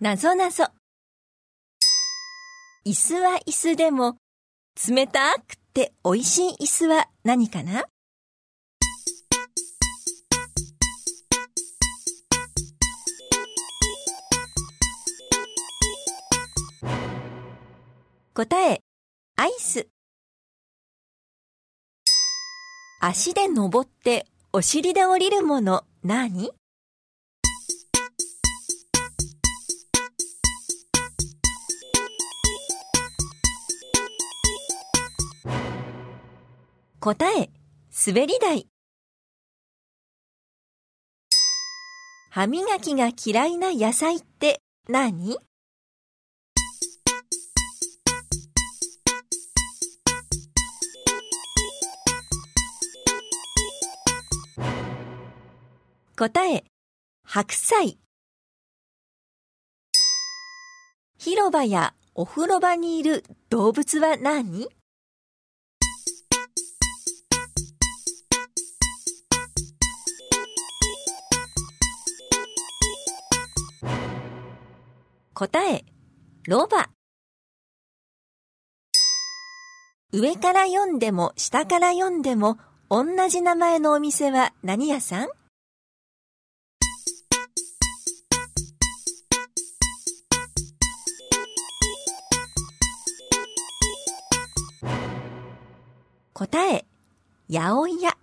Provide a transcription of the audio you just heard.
なぞなぞ。椅子は椅子でも、冷たくて美味しい椅子は何かな？答え、アイス。足で登ってお尻で降りるもの何？答え、滑り台。歯磨きが嫌いな野菜って何？答え、白菜。広場やお風呂場にいる動物は何？答え、ロバ。上から読んでも下から読んでも同じ名前のお店は何屋さん？答え、八百屋。